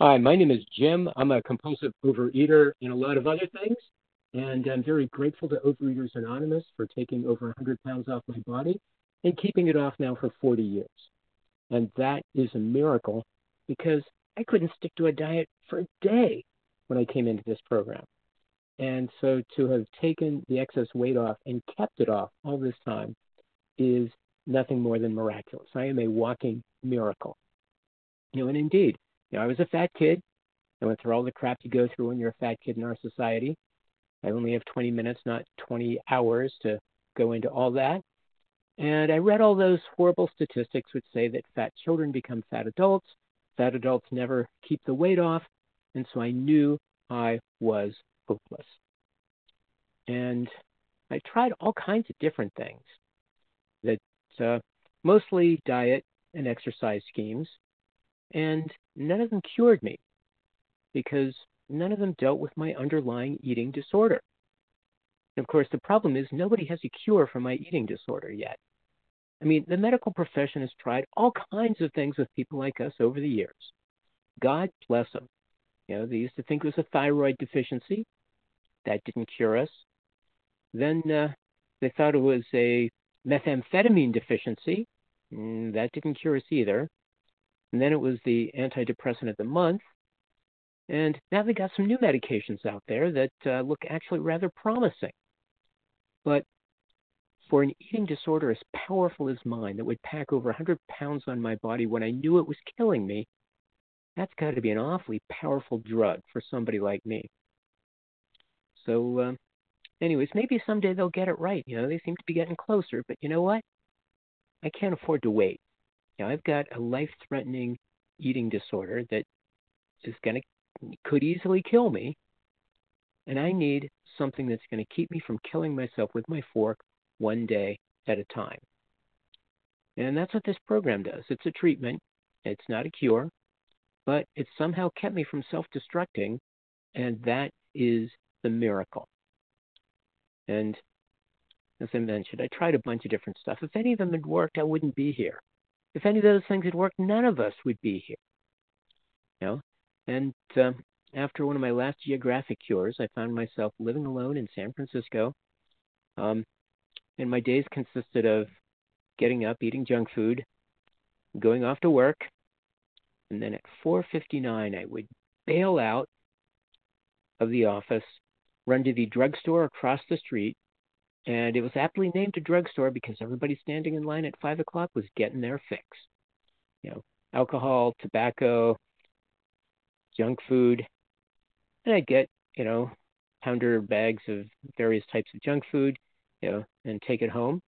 Hi, my name is Jim. I'm a compulsive overeater and a lot of other things. And I'm very grateful to Overeaters Anonymous for taking over 100 pounds off my body and keeping it off now for 40 years. And that is a miracle because I couldn't stick to a diet for a day when I came into this program. And so to have taken the excess weight off and kept it off all this time is nothing more than miraculous. I am a walking miracle. You know, and indeed, you know, I was a fat kid. I went through all the crap you go through when you're a fat kid in our society. I only have 20 minutes, not 20 hours to go into all that. And I read all those horrible statistics which say that fat children become fat adults, fat adults never keep the weight off, and so I knew I was hopeless. And I tried all kinds of different things that uh, mostly diet and exercise schemes, and none of them cured me because none of them dealt with my underlying eating disorder. And of course, the problem is nobody has a cure for my eating disorder yet. I mean, the medical profession has tried all kinds of things with people like us over the years. God bless them. You know, they used to think it was a thyroid deficiency. That didn't cure us. Then uh, they thought it was a methamphetamine deficiency. Mm, that didn't cure us either. And then it was the antidepressant of the month. And now they got some new medications out there that uh, look actually rather promising. But for an eating disorder as powerful as mine that would pack over 100 pounds on my body when I knew it was killing me, that's got to be an awfully powerful drug for somebody like me. So, uh, anyways, maybe someday they'll get it right. You know, they seem to be getting closer, but you know what? I can't afford to wait. You know, I've got a life-threatening eating disorder that is going to could easily kill me, and I mm-hmm. need something that's going to keep me from killing myself with my fork one day at a time. And that's what this program does. It's a treatment. It's not a cure, but it somehow kept me from self-destructing, and that is the miracle. And as I mentioned, I tried a bunch of different stuff. If any of them had worked, I wouldn't be here. If any of those things had worked, none of us would be here. You know, and uh, after one of my last geographic cures, I found myself living alone in San Francisco. Um, and my days consisted of getting up, eating junk food, going off to work, and then at 4:59 I would bail out of the office, run to the drugstore across the street, and it was aptly named a drugstore because everybody standing in line at five o'clock was getting their fix. You know, alcohol, tobacco, junk food, and I'd get you know pounder bags of various types of junk food, you know, and take it home,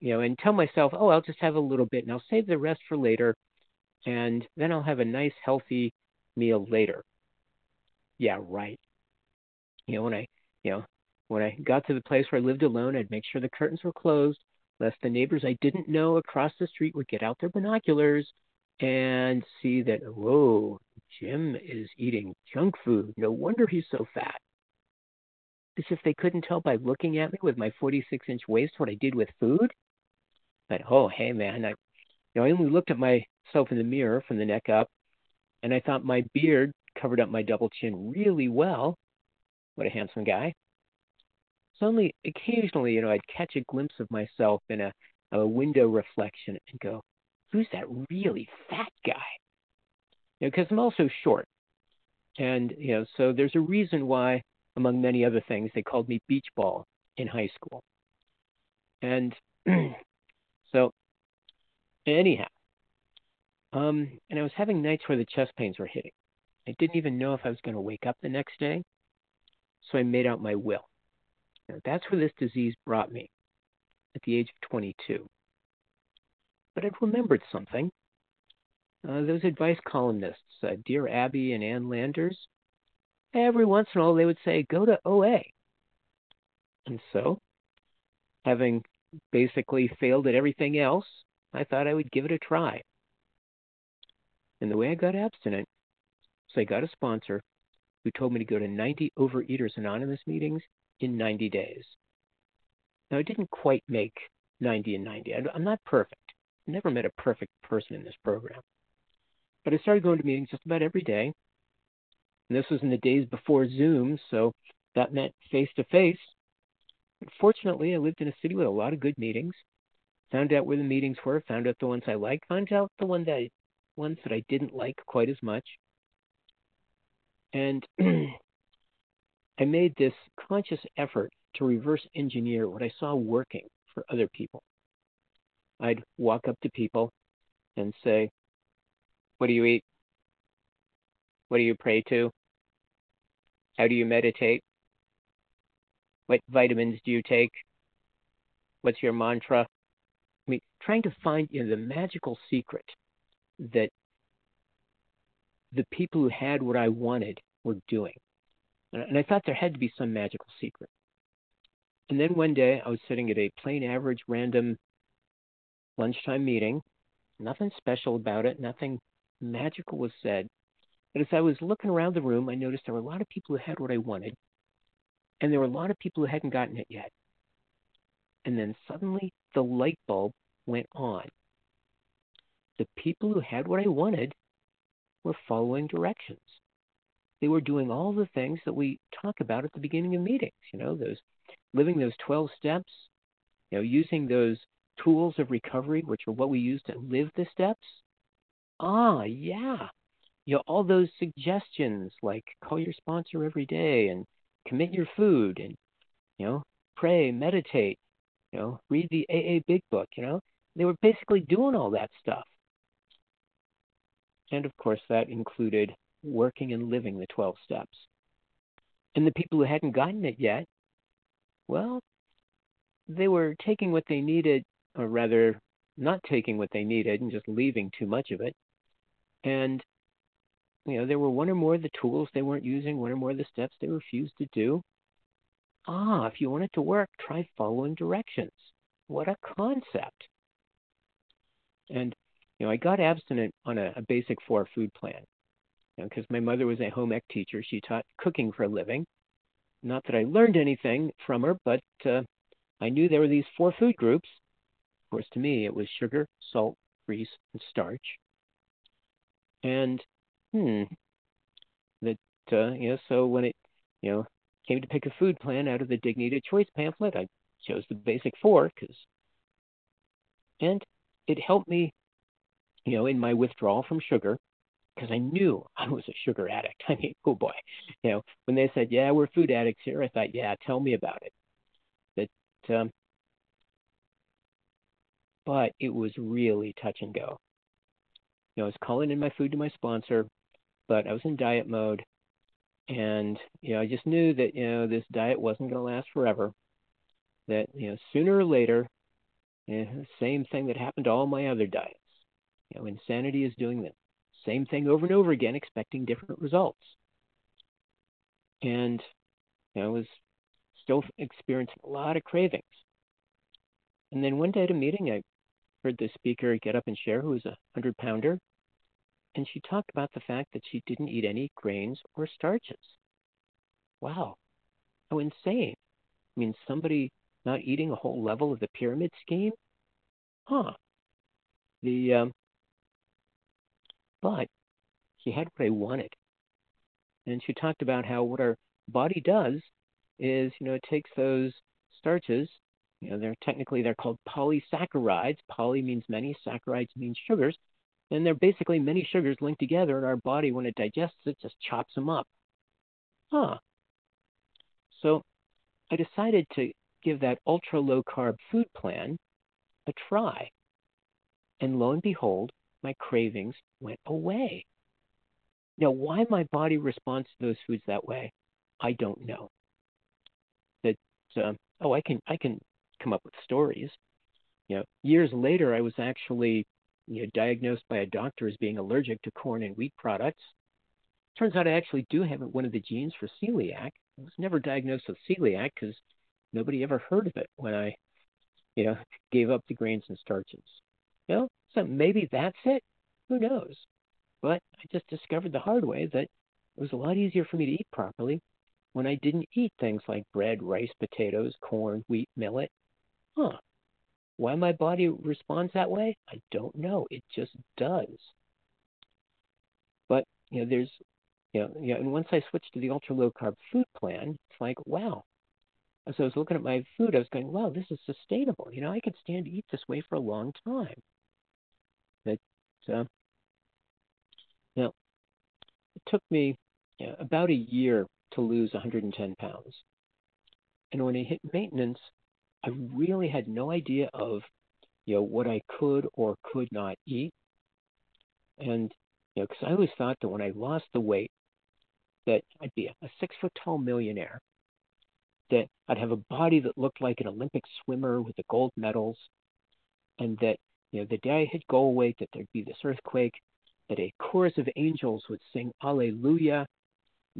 you know, and tell myself, oh, I'll just have a little bit and I'll save the rest for later, and then I'll have a nice healthy meal later. Yeah, right. You know, when I, you know, when I got to the place where I lived alone, I'd make sure the curtains were closed, lest the neighbors I didn't know across the street would get out their binoculars and see that, whoa, Jim is eating junk food. No wonder he's so fat. As if they couldn't tell by looking at me with my 46 inch waist what I did with food. But oh, hey man, I, you know, I only looked at myself in the mirror from the neck up, and I thought my beard covered up my double chin really well. What a handsome guy. So only occasionally, you know, I'd catch a glimpse of myself in a, a window reflection and go, who's that really fat guy? You know, because I'm also short. And, you know, so there's a reason why, among many other things, they called me beach ball in high school. And so, anyhow, um, and I was having nights where the chest pains were hitting. I didn't even know if I was going to wake up the next day. So I made out my will. Now, that's where this disease brought me at the age of 22. But I'd remembered something. Uh, those advice columnists, uh, Dear Abby and Ann Landers, every once in a while they would say, go to OA. And so, having basically failed at everything else, I thought I would give it a try. And the way I got abstinent, so I got a sponsor who told me to go to 90 Overeaters Anonymous meetings in 90 days. Now, I didn't quite make 90 and 90. I'm not perfect. I never met a perfect person in this program. But I started going to meetings just about every day, And this was in the days before Zoom, so that meant face to face. Fortunately, I lived in a city with a lot of good meetings. Found out where the meetings were, found out the ones I liked, found out the one that ones that I didn't like quite as much. And I made this conscious effort to reverse engineer what I saw working for other people. I'd walk up to people and say, What do you eat? What do you pray to? How do you meditate? What vitamins do you take? What's your mantra? I mean, trying to find you know, the magical secret that the people who had what I wanted were doing. And I thought there had to be some magical secret. And then one day I was sitting at a plain average random lunchtime meeting. Nothing special about it, nothing magical was said. But as I was looking around the room, I noticed there were a lot of people who had what I wanted, and there were a lot of people who hadn't gotten it yet. And then suddenly the light bulb went on. The people who had what I wanted were following directions. They were doing all the things that we talk about at the beginning of meetings, you know, those living those 12 steps, you know, using those tools of recovery, which are what we use to live the steps. Ah, yeah. You know, all those suggestions like call your sponsor every day and commit your food and, you know, pray, meditate, you know, read the AA Big Book, you know. They were basically doing all that stuff. And of course, that included working and living the 12 steps. And the people who hadn't gotten it yet, well, they were taking what they needed, or rather, not taking what they needed and just leaving too much of it. And, you know, there were one or more of the tools they weren't using, one or more of the steps they refused to do. Ah, if you want it to work, try following directions. What a concept. And, you know, I got abstinent on a, a basic four food plan because you know, my mother was a home ec teacher. She taught cooking for a living. Not that I learned anything from her, but uh, I knew there were these four food groups. Of course, to me, it was sugar, salt, grease, and starch. And hmm, that uh, you know, so when it you know came to pick a food plan out of the Dignity Choice pamphlet, I chose the basic four because, and it helped me, you know, in my withdrawal from sugar because I knew I was a sugar addict. I mean, oh boy, you know, when they said, "Yeah, we're food addicts here," I thought, "Yeah, tell me about it." That, um, but it was really touch and go. You know, I was calling in my food to my sponsor, but I was in diet mode, and you know, I just knew that you know this diet wasn't going to last forever. That you know, sooner or later, you know, same thing that happened to all my other diets. You know, insanity is doing this same thing over and over again, expecting different results. And you know, I was still experiencing a lot of cravings. And then one day at a meeting, I heard the speaker get up and share, who was a hundred pounder, and she talked about the fact that she didn't eat any grains or starches. Wow, how insane! I mean, somebody not eating a whole level of the pyramid scheme? Huh. The um, but she had what I wanted. And she talked about how what our body does is, you know, it takes those starches, you know, they're technically they're called polysaccharides. Poly means many, saccharides means sugars, and they're basically many sugars linked together, and our body, when it digests it, just chops them up. Huh. So I decided to give that ultra low carb food plan a try. And lo and behold, my cravings went away. Now, why my body responds to those foods that way, I don't know. That oh, I can I can come up with stories. You know, years later, I was actually you know, diagnosed by a doctor as being allergic to corn and wheat products. Turns out I actually do have one of the genes for celiac. I was never diagnosed with celiac because nobody ever heard of it when I, you know, gave up the grains and starches. You know, so maybe that's it. Who knows? But I just discovered the hard way that it was a lot easier for me to eat properly when I didn't eat things like bread, rice, potatoes, corn, wheat, millet. Huh. Why my body responds that way? I don't know. It just does. But, you know, there's you know, you know, and once I switched to the ultra low carb food plan, it's like, wow. As I was looking at my food, I was going, wow, this is sustainable. You know, I could stand to eat this way for a long time. Uh, know, it took me about a year to lose 110 pounds. And when I hit maintenance, I really had no idea of, you know, what I could or could not eat. And, you know, because I always thought that when I lost the weight, that I'd be a six foot tall millionaire, that I'd have a body that looked like an Olympic swimmer with the gold medals, and that, you know, the day I hit weight, that there'd be this earthquake, that a chorus of angels would sing Alleluia,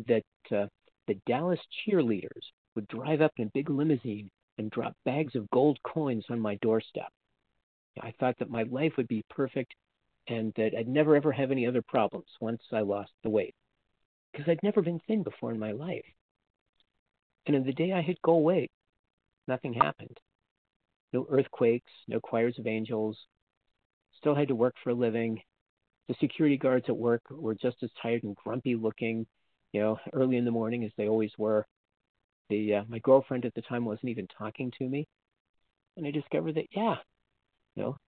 that uh, the Dallas cheerleaders would drive up in a big limousine and drop bags of gold coins on my doorstep. I thought that my life would be perfect and that I'd never ever have any other problems once I lost the weight. Because I'd never been thin before in my life. And on the day I hit goal weight, nothing happened. No earthquakes, no choirs of angels. Still had to work for a living. The security guards at work were just as tired and grumpy looking, you know, early in the morning as they always were. The uh, my girlfriend at the time wasn't even talking to me, and I discovered that yeah, you know,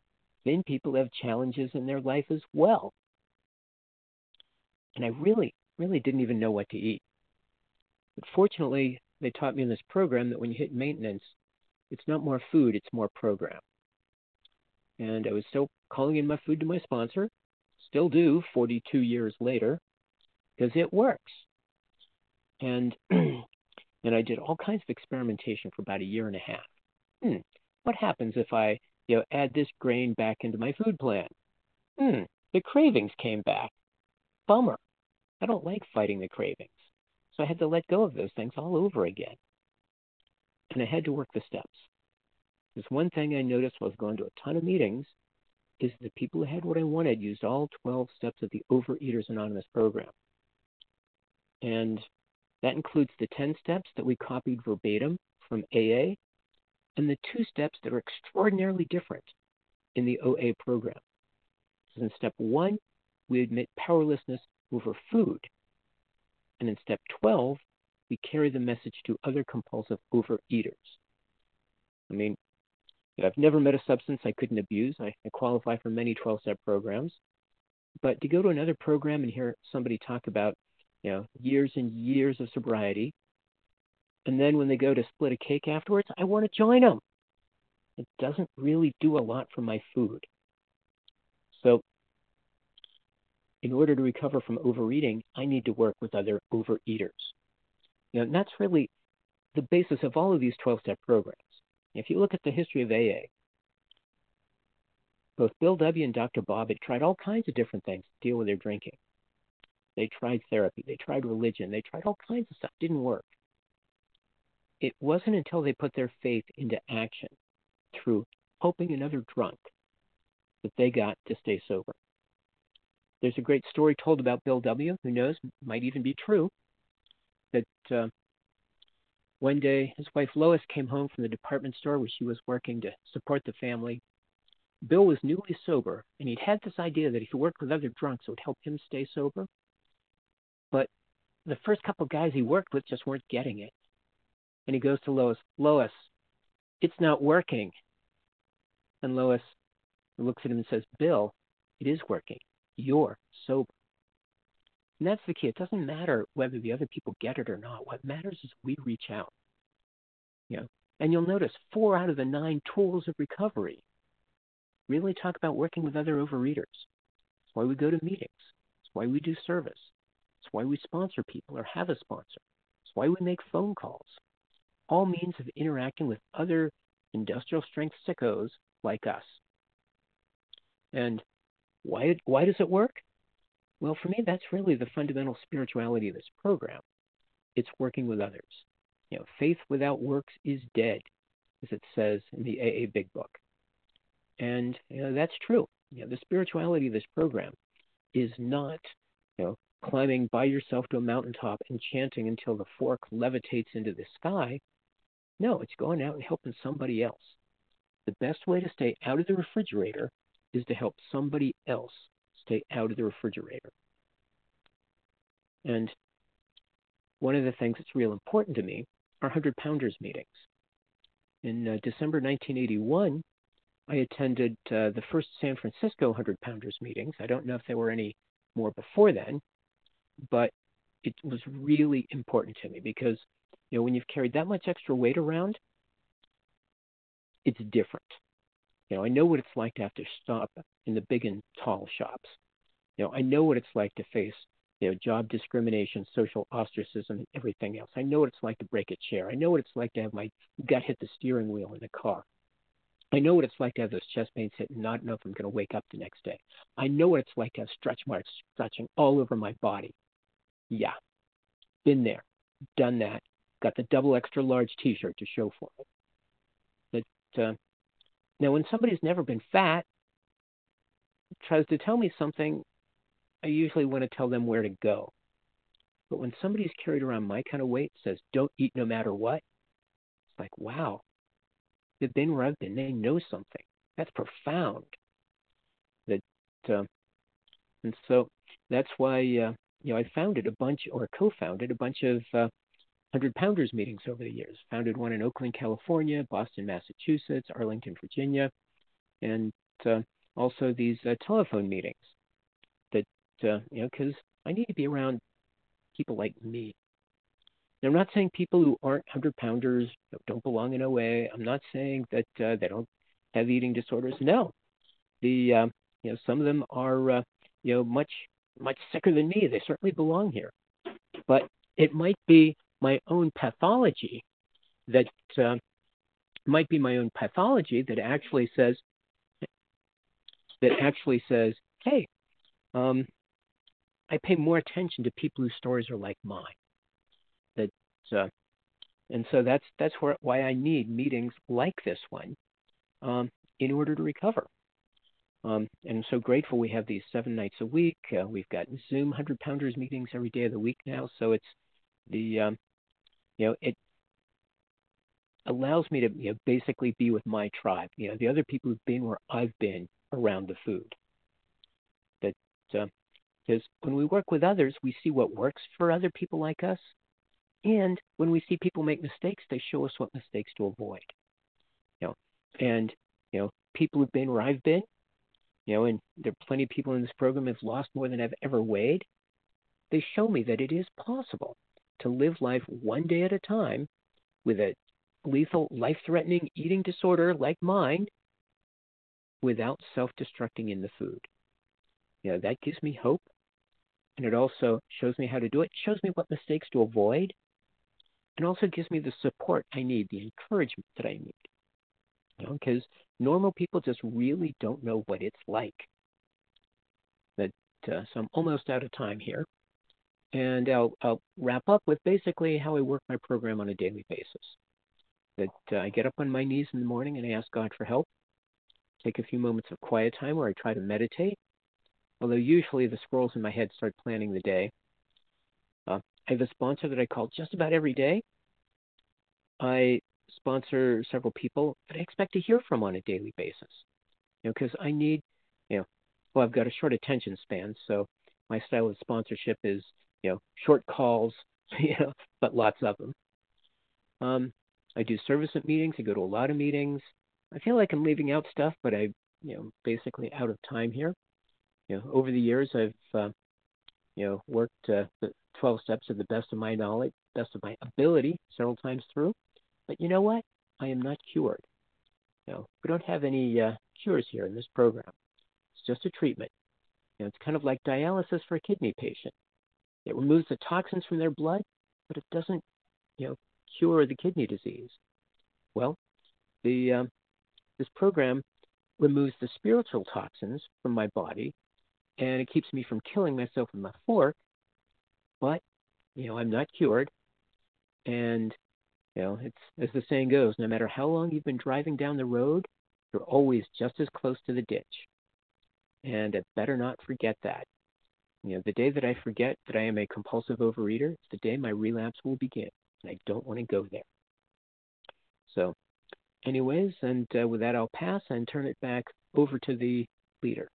thin people have challenges in their life as well. And I really, really didn't even know what to eat. But fortunately, they taught me in this program that when you hit maintenance, it's not more food, it's more program. And I was still calling in my food to my sponsor, still do 42 years later, because it works. And and I did all kinds of experimentation for about a year and a half. Hmm, what happens if I, you know, add this grain back into my food plan? Hmm, the cravings came back. Bummer. I don't like fighting the cravings. So I had to let go of those things all over again. And I had to work the steps. There's one thing I noticed while was going to a ton of meetings is the people who had what I wanted used all 12 steps of the Overeaters Anonymous program. And that includes the 10 steps that we copied verbatim from AA and the two steps that are extraordinarily different in the OA program. So in step one, we admit powerlessness over food. And in step 12, we carry the message to other compulsive overeaters. I mean, I've never met a substance I couldn't abuse. I, I qualify for many 12 step programs. But to go to another program and hear somebody talk about you know, years and years of sobriety. And then when they go to split a cake afterwards, I want to join them. It doesn't really do a lot for my food. So, in order to recover from overeating, I need to work with other overeaters. You know, and that's really the basis of all of these 12 step programs. If you look at the history of AA, both Bill W. and Dr. Bob had tried all kinds of different things to deal with their drinking. They tried therapy. They tried religion. They tried all kinds of stuff. Didn't work. It wasn't until they put their faith into action through helping another drunk that they got to stay sober. There's a great story told about Bill W. Who knows? Might even be true. That uh, one day his wife Lois came home from the department store where she was working to support the family. Bill was newly sober, and he'd had this idea that if he worked with other drunks, it would help him stay sober. But the first couple of guys he worked with just weren't getting it. And he goes to Lois, Lois, it's not working. And Lois looks at him and says, Bill, it is working. You're sober. And that's the key. It doesn't matter whether the other people get it or not. What matters is we reach out. You know, and you'll notice four out of the nine tools of recovery really talk about working with other overeaters. That's why we go to meetings. That's why we do service. It's why we sponsor people or have a sponsor. It's why we make phone calls. All means of interacting with other industrial strength sickos like us. And why, why does it work? Well, for me, that's really the fundamental spirituality of this program. It's working with others. You know, faith without works is dead, as it says in the AA Big Book. And you know, that's true. You know, the spirituality of this program is not, you know, climbing by yourself to a mountaintop and chanting until the fork levitates into the sky. No, it's going out and helping somebody else. The best way to stay out of the refrigerator is to help somebody else stay out of the refrigerator. And one of the things that's real important to me are 100 Pounders meetings. In uh, December 1981, I attended uh, the first San Francisco 100 Pounders meetings. I don't know if there were any more before then, but it was really important to me because you know when you've carried that much extra weight around, it's different. You know, I know what it's like to have to stop in the big and tall shops. You know, I know what it's like to face you know, job discrimination, social ostracism, and everything else. I know what it's like to break a chair. I know what it's like to have my gut hit the steering wheel in the car. I know what it's like to have those chest pains hit and not know if I'm going to wake up the next day. I know what it's like to have stretch marks stretching all over my body. Yeah, been there, done that. Got the double extra large T-shirt to show for it. But uh, now, when somebody's never been fat, tries to tell me something I usually want to tell them where to go. But when somebody's carried around my kind of weight, says, don't eat no matter what, it's like, wow, they've been where I've been. They know something. That's profound. That, uh, and so that's why, uh, you know, I founded a bunch or co-founded a bunch of uh, 100 Pounders meetings over the years. Founded one in Oakland, California, Boston, Massachusetts, Arlington, Virginia, and uh, also these uh, telephone meetings uh, you know, because I need to be around people like me. Now, I'm not saying people who aren't hundred pounders don't belong in OA. I'm not saying that uh, they don't have eating disorders. No, the uh, you know some of them are uh, you know much much sicker than me. They certainly belong here, but it might be my own pathology that uh, might be my own pathology that actually says that actually says, hey, um, I pay more attention to people whose stories are like mine. That, uh, and so that's that's where, why I need meetings like this one um, in order to recover. Um, and I'm so grateful we have these seven nights a week. Uh, we've got Zoom hundred pounders meetings every day of the week now. So it's the um, you know it allows me to you know basically be with my tribe. You know the other people who've been where I've been around the food. That uh, because when we work with others, we see what works for other people like us. And when we see people make mistakes, they show us what mistakes to avoid. You know, and you know, people who've been where I've been, you know, and there are plenty of people in this program who've lost more than I've ever weighed. They show me that it is possible to live life one day at a time with a lethal, life threatening eating disorder like mine without self destructing in the food. You know, that gives me hope and it also shows me how to do it, shows me what mistakes to avoid, and also gives me the support I need, the encouragement that I need. You know, because normal people just really don't know what it's like. But uh, so I'm almost out of time here, and I'll, I'll wrap up with basically how I work my program on a daily basis. That uh, I get up on my knees in the morning and I ask God for help. Take a few moments of quiet time where I try to meditate although usually the squirrels in my head start planning the day. Uh, I have a sponsor that I call just about every day. I sponsor several people that I expect to hear from on a daily basis. You know, because I need, you know, well, I've got a short attention span, so my style of sponsorship is, you know, short calls, you know, but lots of them. Um, I do service at meetings. I go to a lot of meetings. I feel like I'm leaving out stuff, but I, you know, basically out of time here you know, over the years, I've uh, you know worked uh, the 12 steps to the best of my knowledge, best of my ability, several times through. But you know what? I am not cured. You know, we don't have any uh, cures here in this program. It's just a treatment. You know, it's kind of like dialysis for a kidney patient. It removes the toxins from their blood, but it doesn't, you know, cure the kidney disease. Well, the um, this program removes the spiritual toxins from my body and it keeps me from killing myself with my fork. But you know, I'm not cured, and you know, it's as the saying goes: no matter how long you've been driving down the road, you're always just as close to the ditch. And I better not forget that. You know, the day that I forget that I am a compulsive overeater, it's the day my relapse will begin, and I don't want to go there. So, anyways, and uh, with that, I'll pass and turn it back over to the leader.